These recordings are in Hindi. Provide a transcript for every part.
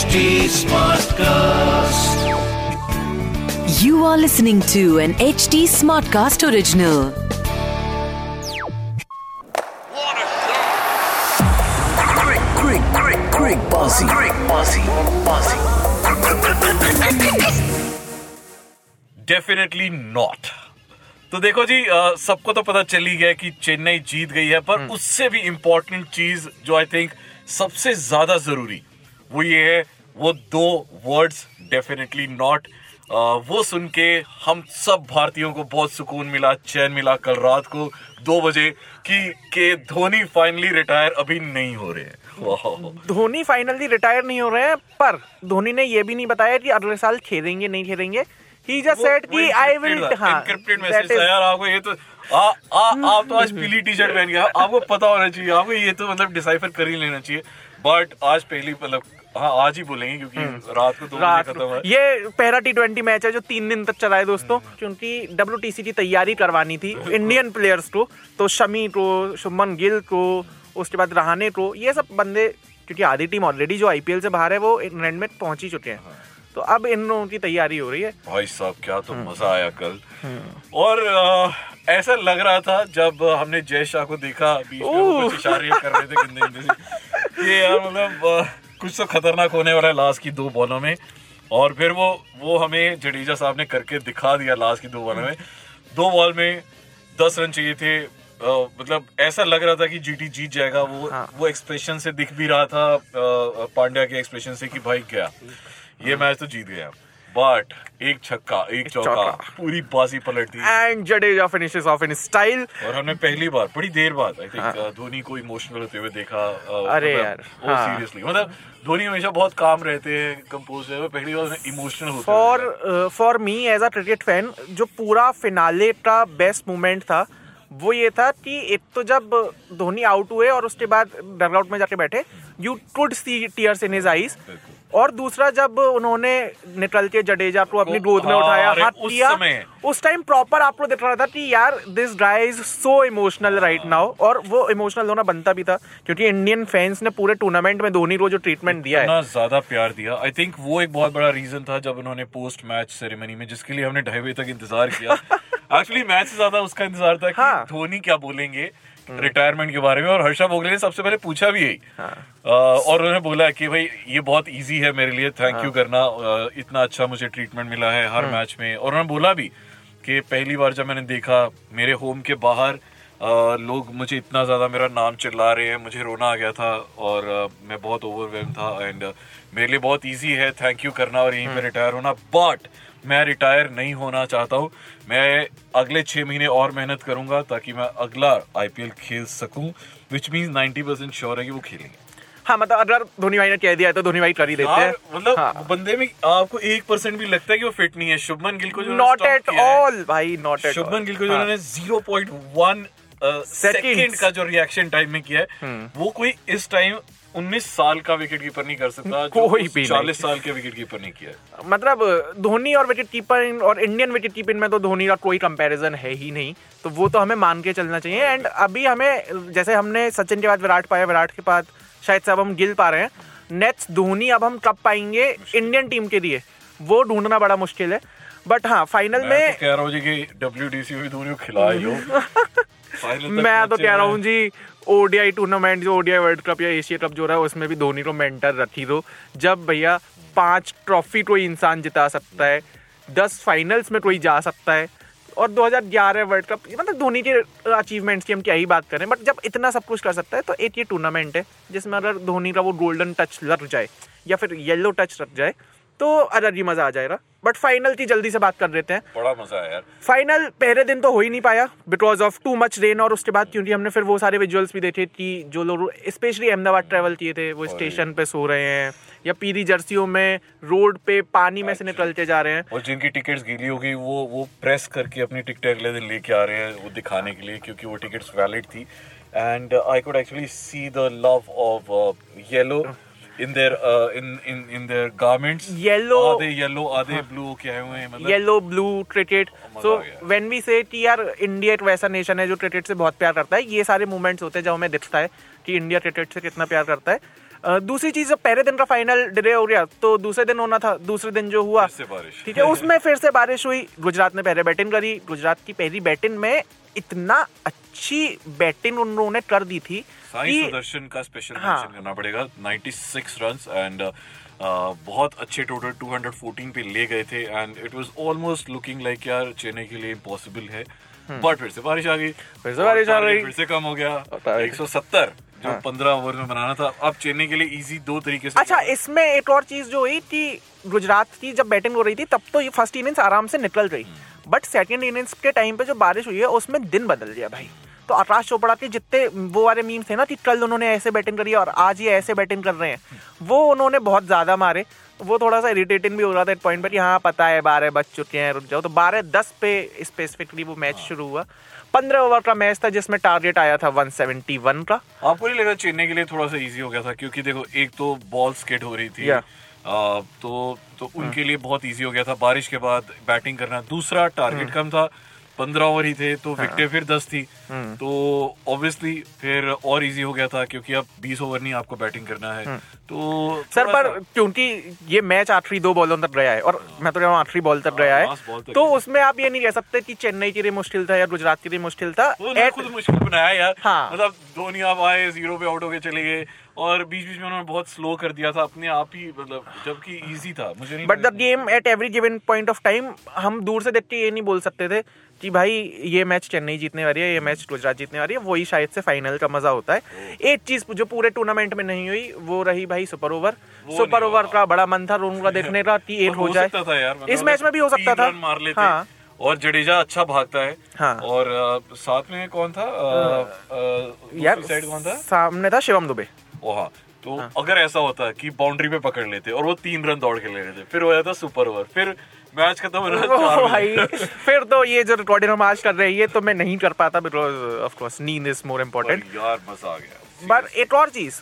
HD Smartcast. You are listening to an HD Smartcast original. What a shot! Quick, quick, quick, quick, bossy, quick, bossy, bossy. Definitely not तो देखो जी सबको तो पता चली गया कि चेन्नई जीत गई है पर उससे भी इम्पोर्टेंट चीज़ जो आई थिंक सबसे ज़्यादा ज़रूरी वो ये है वो दो वर्ड्स डेफिनेटली नॉट वो सुन के हम सब भारतीयों को बहुत सुकून मिला चैन मिला कल रात को दो बजे कि के धोनी फाइनली रिटायर अभी नहीं हो रहे हैं। धोनी फाइनली रिटायर नहीं हो रहे हैं पर धोनी ने ये भी नहीं बताया कि अगले साल खेलेंगे नहीं खेलेंगे। ही जस्ट सेड कि आई विल हाँ मैसेज यार आपको ये तो आ आ आप तो आज पीली टी शर्ट पहन आए, आपको पता होना चाहिए आपको ये तो मतलब डिसाइफर कर ही लेना चाहिए। बट आज पहली मतलब हाँ आज ही बोलेंगे क्योंकि रात को दो रात खत्म है। ये पहला टी ट्वेंटी मैच है जो तीन दिन तक चला है दोस्तों। क्योंकि डब्ल्यू की तैयारी करवानी थी इंडियन प्लेयर्स को तो शमी को शुभमन गिल को उसके बाद रहाने को ये सब बंदे क्योंकि आधी टीम ऑलरेडी जो आईपीएल से बाहर है वो इंग्लैंड में पहुँच ही चुके हैं। तो अब इन लोगों की तैयारी हो रही है। भाई साहब क्या तो हम्म। मज़ा आया कल। और अ, ऐसा लग रहा था जब हमने जय शाह को देखा बीच में वो कुछ इशारे कर रहे थे गंदे गंदे से यार मतलब कुछ तो खतरनाक होने वाला है लास्ट की दो बॉलों में। और फिर वो वो हमें जडेजा साहब ने करके दिखा दिया लास्ट की दो बॉलों में। दो बॉल में दस रन चाहिए थे। मतलब ऐसा लग रहा था कि जीटी जीत जाएगा। वो हाँ। वो एक्सप्रेशन से दिख भी रहा था पांड्या के एक्सप्रेशन से कि भाई क्या ये मैच तो जीत गया बट एक छक्का एक चौका चौका। पूरी बाजी पलट दी and Jadeja finishes off in style और हमने पहली बार बड़ी देर बाद आई थिंक धोनी को इमोशनल होते हुए देखा हाँ। अरे मतलब, यार, ओ हाँ। सीरियसली मतलब धोनी हमेशा बहुत काम रहते हैं कंपोज है पहली बार इमोशनल होते for for me as a cricket fan जो पूरा फिनाले का बेस्ट मोमेंट था वो ये था कि एक तो जब धोनी आउट हुए और उसके बाद डगआउट में जाके बैठे you could see tears in his eyes. और दूसरा जब उन्होंने निकल के जडेजा को अपनी गोद में उठाया हाथ किया उस टाइम प्रॉपर आपको दिख रहा था कि यार this guy is so emotional right now और वो इमोशनल होना बनता भी था क्योंकि इंडियन फैंस ने पूरे टूर्नामेंट में धोनी को जो ट्रीटमेंट दिया है। ज़्यादा प्यार दिया। आई थिंक वो एक बहुत बड़ा रीजन था जब उन्होंने पोस्ट मैच सेरेमनी में जिसके लिए हमने ढाई बजे तक इंतज़ार किया। एक्चुअली मैच से ज़्यादा उसका इंतज़ार था कि हाँ। धोनी क्या बोलेंगे। रिटायरमेंट के बारे में और हर्षा भोगले ने सबसे पहले पूछा भी यही। हाँ। और उन्होंने बोला कि भाई ये बहुत इजी है मेरे लिए थैंक हाँ। यू करना इतना अच्छा मुझे ट्रीटमेंट मिला है हर मैच में। और उन्होंने बोला भी कि पहली बार जब मैंने देखा मेरे होम के बाहर लोग मुझे इतना ज़्यादा मेरा नाम चिल्ला रहे हैं मुझे रोना आ गया था और मैं बहुत ओवरवेलम था एंड मेरे लिए बहुत इजी है थैंक यू करना और यहीं पे रिटायर होना। बट मैं रिटायर नहीं होना चाहता हूँ। मैं अगले छह महीने और मेहनत करूँगा ताकि मैं अगला आईपीएल खेल सकूँ विच मीन्स 90 परसेंट श्योर है कि वो खेलेंगे। हाँ मतलब अगर धोनी भाई ने कह दिया है तो धोनी भाई कर ही देते हैं। मतलब हाँ। बंदे में आपको एक परसेंट भी लगता है कि वो फिट नहीं है। शुभमन गिल को जो नॉट एट ऑल भाई नॉट एट शुभमन गिल को जो उन्होंने ज़ीरो पॉइंट वन सेकेंड का जो रिएक्शन टाइम में किया है वो कोई इस टाइम 19 साल का विकेट कीपर नहीं कर सकता कोई भी चालीस साल के विकेट कीपर ने किया मतलब धोनी और विकेट कीपर और इंडियन विकेट कीपर में तो धोनी का कोई कंपैरिजन है ही नहीं। तो वो तो हमें मान के चलना चाहिए। एंड अभी हमें जैसे हमने सचिन के बाद विराट पाया विराट के बाद शायद से अब हम गिल पा रहे हैं। नेक्स्ट धोनी अब हम कब पाएँगे इंडियन टीम के लिए? वो ढूंढना बड़ा मुश्किल है। बट हाँ फाइनल में तो कह रहा हूँ जी कि डब्ल्यू में धोनी को खिला ही लो। Final तक मैं तो कह रहा हूँ। जी ओडीआई टूर्नामेंट जो ओडीआई वर्ल्ड कप या एशिया कप जो रहा है उसमें भी धोनी को मेंटर रखी दो। जब भैया पाँच ट्रॉफी कोई इंसान जिता सकता है दस फाइनल्स में कोई जा सकता है और 2011 वर्ल्ड कप मतलब धोनी के अचीवमेंट्स की हम क्या ही बात करें बट जब इतना सब कुछ कर सकता है तो एक ये टूर्नामेंट है जिसमें अगर धोनी का वो गोल्डन टच लग जाए या फिर येलो टच लग जाए तो अलग ही मज़ा आ जाएगा। बट फाइनल की जल्दी से बात कर लेते हैं। बड़ा मज़ा आया यार। फाइनल पहले दिन तो हो ही नहीं पाया because of too much rain और उसके बाद क्योंकि हमने फिर वो सारे विजुअल्स भी देखे कि जो लोग स्पेशली अहमदाबाद ट्रेवल किए थे वो स्टेशन पे सो रहे हैं या पीली जर्सियों में रोड पे पानी में से निकलते जा रहे हैं। और जिनकी टिकट्स गीली होगी वो वो प्रेस करके अपनी टिकट अगले दिन लेके आ रहे हैं वो दिखाने के लिए क्योंकि वो टिकट्स वैलिड थी। And I could actually see the love of yellow in their in in in their garments Yellow- आधे येलो आधे ब्लू के आए हुए हैं मतलब? येलो ब्लू क्रिकेट मज़ा सो। व्हेन वी से कि यार इंडिया एक वैसा नेशन है जो क्रिकेट से बहुत प्यार करता है ये सारे मूवमेंट्स होते हैं जब हमें दिखता है कि इंडिया क्रिकेट से कितना प्यार करता है। अ, दूसरी चीज़ जब पहले दिन का फाइनल डिले हो गया तो दूसरे दिन होना था दूसरे दिन जो हुआ। ठीक है उसमें फिर से बारिश हुई। गुजरात ने पहले बैटिंग करी। गुजरात की पहली बैटिंग में इतना अच्छी बैटिंग उन्होंने कर दी थी साई सुदर्शन का स्पेशल हाँ। करना पड़ेगा। 96 रन्स एंड बहुत अच्छे टोटल 214 पे ले गए थे and it was almost looking like यार चेन्नई के लिए इम्पॉसिबल है। बट फिर से बारिश आ गई। हम्म। फिर से बारिश आ गई। फिर से कम हो गया। target- 170 जो हाँ। 15 ओवर में बनाना था। अब चेन्नई के लिए इजी दो तरीके से अच्छा इसमें एक और चीज़ जो हुई कि गुजरात की जब बैटिंग हो रही थी तब तो ये फ़र्स्ट इनिंग्स आराम से निकल रही। बट सेकंड इनिंग्स के टाइम पे जो बारिश हुई है उसमें दिन बदल गया भाई। तो आकाश चोपड़ा के जितने वो वाले मीम थे ना कि कल उन्होंने ऐसे बैटिंग करी और आज ये ऐसे बैटिंग कर रहे हैं। वो उन्होंने बहुत ज़्यादा मारे। वो थोड़ा सा इरिटेटिंग भी हो रहा था एक पॉइंट पर कि हाँ पता है बारह बज चुके हैं रुक जाओ। तो बारह दस पे स्पेसिफिकली वो मैच शुरू हुआ। पंद्रह ओवर का मैच था जिसमें टारगेट आया था 171 का। आपको नहीं लगा चेन्नई के लिए थोड़ा सा इजी हो गया था क्योंकि देखो एक तो बॉल स्केट हो रही थी। Yeah. आ, तो तो उनके लिए बहुत इजी हो गया था। बारिश के बाद बैटिंग करना दूसरा टारगेट कम था। पंद्रह ओवर ही थे तो विकेटें फिर दस थी। तो ऑब्वियसली फिर और इजी हो गया था क्योंकि अब बीस ओवर नहीं आपको बैटिंग करना है। तो सर पर क्योंकि ये मैच आखिरी दो बॉलों तक गया है और मैं तो कहूँ आखिरी बॉल तक गया last ball है तो उसमें आप ये नहीं कह सकते कि चेन्नई के लिए मुश्किल था या गुजरात के लिए मुश्किल था। खुद मुश्किल बनाया यार। हाँ। मतलब धोनी आप आए ज़ीरो पे आउट होके चले गए। और बीच बीच में उन्होंने बहुत स्लो कर दिया था अपने आप ही मतलब जबकि इजी था मुझे नहीं but the game at every given point of time हम दूर से देख के ये नहीं बोल सकते थे कि भाई ये मैच चेन्नई जीतने वाली है ये मैच गुजरात जीतने वाली है वही शायद से फाइनल का मज़ा होता है। एक चीज़ जो पूरे टूर्नामेंट में नहीं हुई वो रही भाई सुपर ओवर सुपर ओवर का बड़ा मन था रोनू का देखने का कि एक हो जाए। था यार मतलब इस मैच में भी हो सकता था। मार लेते। हाँ। और जडेजा अच्छा भागता है। हाँ। और अ, साथ में कौन था? यार यार साइड कौन था? सामने था शिवम दुबे। वो हाँ। तो अगर ऐसा होता कि बाउंड्री पे पकड़ लेते और वो तीन रन दौड़ के ले रहे थे फिर हो जाता सुपर ओवर फिर मैच खत्म हो। भाई फिर तो ये जो रिकॉर्डिंग हम आज कर रहे हैं ये तो मैं नहीं कर पाता बिकॉज़ ऑफ़ कोर्स नींद इज़ मोर इम्पोर्टेंट यार मज़ा आ गया। बट एक और चीज़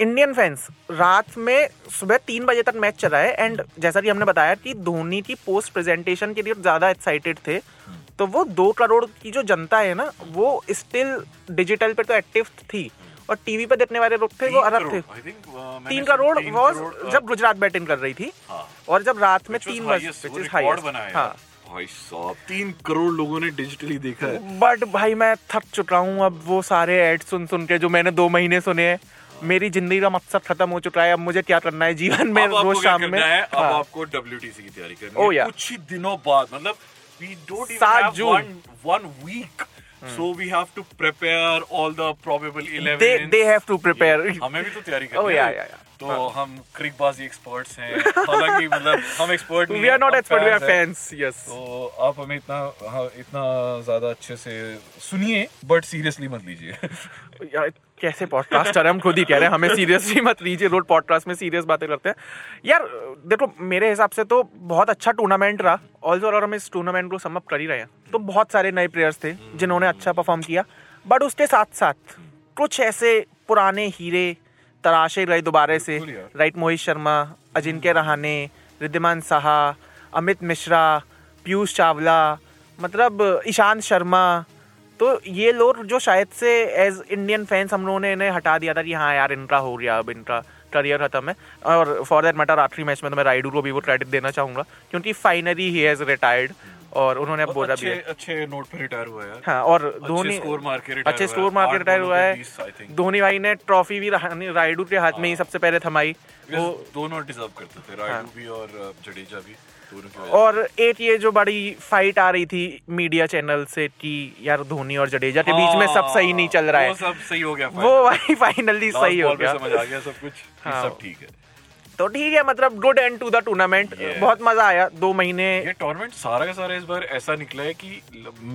इंडियन फैंस रात में सुबह तीन बजे तक मैच चला है एंड जैसा कि हमने बताया कि धोनी की पोस्ट प्रेजेंटेशन के लिए ज़्यादा एक्साइटेड थे तो वो दो करोड़ की जो जनता है ना वो स्टिल डिजिटल पे तो एक्टिव थी। और टीवी पे देखने वाले लोग थे वो अलग थे। Uh, तीन करोड़ वॉज़ जब गुजरात बैटिंग कर रही थी हाँ। और जब रात में तीन बजे वो है हाँ। भाई साहब तीन करोड़ लोगों ने डिजिटली देखा है। बट भाई मैं थक चुका हूँ अब वो सारे एड सुन सुन के जो मैंने दो महीने सुने हैं। मेरी ज़िंदगी का मकसद खत्म हो चुका है। अब मुझे क्या करना है? जीवन में रोज शाम में। है? अब हाँ। आपको WTC की तैयारी करनी Oh, है। कुछ ही दिनों बाद मतलब don't even सात जून। one week so we have to prepare all the probable 11 they they have to prepare हमें भी तो तैयारी Oh, करनी yeah, है yeah, yeah. तो हम क्रिकबाजी एक्सपर्ट्स हैं। हालाँकि मतलब हम एक्सपर्ट नहीं हैं, हम expert we are fans हैं। fans yes तो आप हमें इतना हाँ, इतना ज़्यादा अच्छे से सुनिए बट सीरियसली मत लीजिए। यार कैसे पॉडकास्ट हम खुद ही कह रहे हैं हमें सीरियसली मत लीजिए रोड पॉडकास्ट में सीरियस बातें करते हैं। यार देखो मेरे हिसाब से तो बहुत अच्छा टूर्नामेंट रहा। ऑल्सो और हम इस टूर्नामेंट को समअप कर ही रहे हैं तो बहुत सारे नए प्लेयर्स थे जिन्होंने अच्छा परफॉर्म किया। बट उसके साथ साथ कुछ ऐसे पुराने हीरे तराशे गए दोबारा से। राइट मोहित शर्मा अजिंक्य रहाने रिद्धिमान साहा अमित मिश्रा पीयूष चावला मतलब ईशांत शर्मा। तो ये लोग जो शायद से एज इंडियन फैंस हम लोगों ने इन्हें हटा दिया था कि हाँ यार इनका हो गया अब इनका करियर खत्म है। और फॉर दैट मैटर आखिरी मैच में तो मैं राइडू को भी वो क्रेडिट देना चाहूँगा क्योंकि फाइनली ही हैज़ रिटायर्ड और उन्होंने अब बोला भी अच्छे है। अच्छे नोट पे रिटायर हुआ यार। हाँ और धोनी स्कोर मार के अच्छे है। स्कोर मार के रिटायर हुआ है। 20, I think। धोनी भाई ने ट्रॉफी भी राइडू के हाथ में ही सबसे पहले थमाई वो दोनों डिजर्व करते थे हाँ। रायडू भी और जडेजा भी की वजह और एक ये जो बड़ी फाइट आ रही थी मीडिया चैनल से कि यार धोनी और जडेजा के बीच में सब सही नहीं चल रहा हाँ, वो है। सब सही हो गया वो भाई फाइनली सही हो गया। समझ आ गया सब कुछ हाँ। सब ठीक है। तो ठीक है मतलब good end to the tournament बहुत मज़ा आया दो महीने। ये टूर्नामेंट सारा का सारा इस बार ऐसा निकला है कि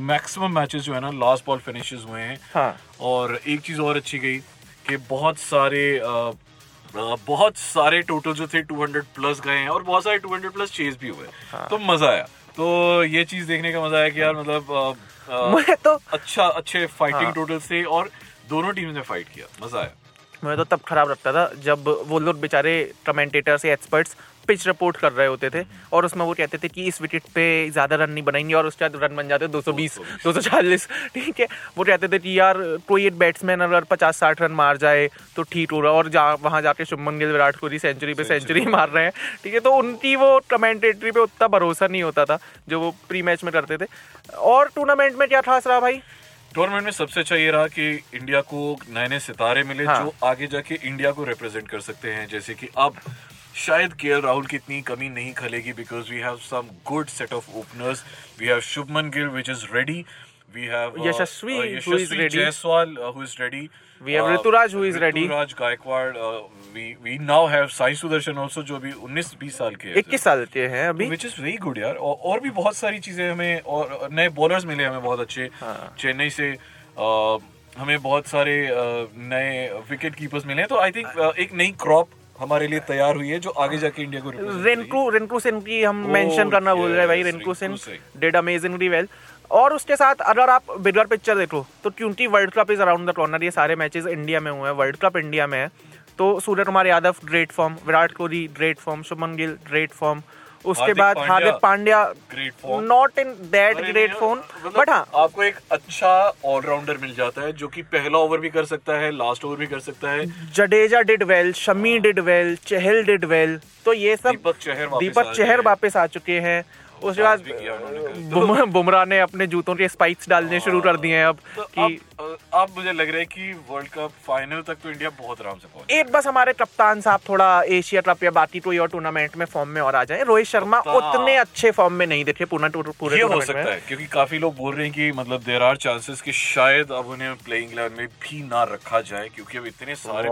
मैक्सिमम मैचेस जो है ना लास्ट बॉल फिनिशेस हुए हैं। हाँ। और एक चीज़ और अच्छी गई कि बहुत सारे अ, अ, बहुत सारे टोटल जो थे 200 प्लस गए हैं और बहुत सारे 200 प्लस चेज भी हुए हाँ। तो मज़ा आया। तो ये चीज़ देखने का मज़ा आया कि यार मतलब अ, मुझे तो अच्छा अच्छे फाइटिंग हाँ। टोटल से और दोनों टीम ने फाइट किया। मज़ा आया। मुझे तो तब खराब लगता था जब वो लोग बेचारे कमेंटेटर्स या एक्सपर्ट्स पिच रिपोर्ट कर रहे होते थे और उसमें वो कहते थे कि इस विकेट पे ज़्यादा रन नहीं बनाएँगे और उसके बाद रन बन जाते दो सौ बीस दो सौ चालीस। ठीक है? वो कहते थे कि यार कोई एक बैट्समैन अगर पचास साठ रन मार जाए तो ठीक हो रहा और जा वहाँ जाके शुभमन गिल विराट कोहली सेंचुरी पे सेंचुरी मार रहे हैं। ठीक है? तो उनकी वो कमेंटेटरी पे उतना भरोसा नहीं होता था जो वो प्री मैच में करते थे। और टूर्नामेंट में क्या खास रहा भाई? टूर्नामेंट में सबसे अच्छा ये रहा कि इंडिया को नए नए सितारे मिले हाँ। जो आगे जाके इंडिया को रिप्रेजेंट कर सकते हैं जैसे कि अब शायद के राहुल की इतनी कमी नहीं खलेगी because we have some good set of openers we have Shubman Gill which is ready we have Yashasvi, who is ready. Jaiswal who is ready We have Rituraj, who is ready. Rituraj Gaikwad we we now have Sai Sudharsan also जो अभी 19 20 साल के हैं। इक्कीस साल के हैं अभी। विच इज़ वेरी गुड यार। और, और भी बहुत सारी चीज़ें हमें और नए बॉलर्स मिले हमें बहुत अच्छे। हाँ। चेन्नई से अ, हमें बहुत सारे नए विकेट कीपर्स मिले हैं। तो आई थिंक एक नई क्रॉप हमारे लिए तैयार हुई है जो आगे जाके इंडिया को रिंकू रिंकू सिंह की हम मेंशन करना भूल रहे भाई Rinku Singh. Did amazingly well और उसके साथ अगर आप बिगर पिक्चर देखो तो क्योंकि world cup is around the corner ये सारे मैचेस इंडिया में हुए हैं वर्ल्ड कप इंडिया में है तो Suryakumar Yadav great form Virat Kohli great form Shubman Gill great form उसके बाद Hardik Pandya great form not in that great phone form but हाँ। आपको एक अच्छा ऑलराउंडर मिल जाता है जो कि पहला ओवर भी कर सकता है लास्ट ओवर भी कर सकता है। Jadeja did well Shami did well Chahal did well तो ये सब दीपक चहर दीपक चहर वापस आ चुके हैं। उसके बाद बुमराह ने अपने जूतों के स्पाइक्स डालने शुरू कर दिए हैं अब तो कि अब अब मुझे लग रहा है कि वर्ल्ड कप फाइनल तक तो इंडिया बहुत आराम से पहुँच एक बस हमारे कप्तान साहब थोड़ा एशिया कप या बाकी कोई और टूर्नामेंट में फॉर्म में और आ जाए। रोहित शर्मा उतने अच्छे फॉर्म में नहीं दिखे पूरा टूर- पूरे हो सकता है क्योंकि काफ़ी लोग बोल रहे हैं कि मतलब देर आर चांसेस कि शायद अब उन्हें प्लेइंग इलेवन में भी ना रखा जाए क्योंकि अब इतने सारे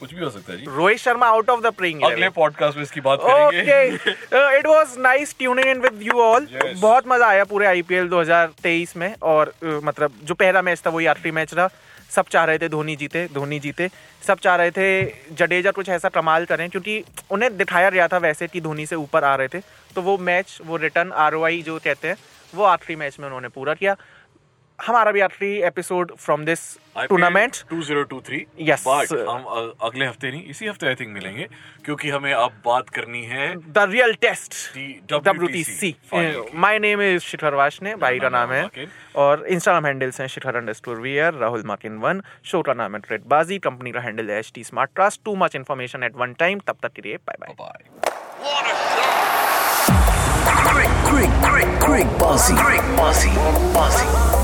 कुछ भी हो सकता है जी। Rohit Sharma out of the playing अगले पॉडकास्ट में इसकी बात करेंगे। Okay it was nice tuning in with you all बहुत मज़ा आया पूरे आईपीएल 2023 में और uh, मतलब जो पहला मैच था वही आखिरी मैच रहा सब चाह रहे थे धोनी जीते धोनी जीते। सब चाह रहे थे जडेजा कुछ ऐसा कमाल करें क्योंकि उन्हें दिखाया गया था वैसे कि धोनी से ऊपर आ रहे थे। तो वो मैच वो रिटर्न आर जो कहते हैं वो आखिरी मैच में उन्होंने पूरा किया। हमारा भी आखिरी episode from this tournament 2023 Yes. But हम अगले हफ़्ते नहीं इसी हफ़्ते आई थिंक मिलेंगे क्योंकि हमें अब बात करनी है the real test The W WTC final की। My name is Shikhar Vashne भाई का नाम है और इंस्टाग्राम हैंडल्स हैं Shikhar underscore VR Rahul Makin one show का नाम है ट्रेड बाजी कंपनी का हैंडल है H T smart trust too much information at one time तब तक के लिए bye bye great, great, great bossy. Great bossy. Bossy.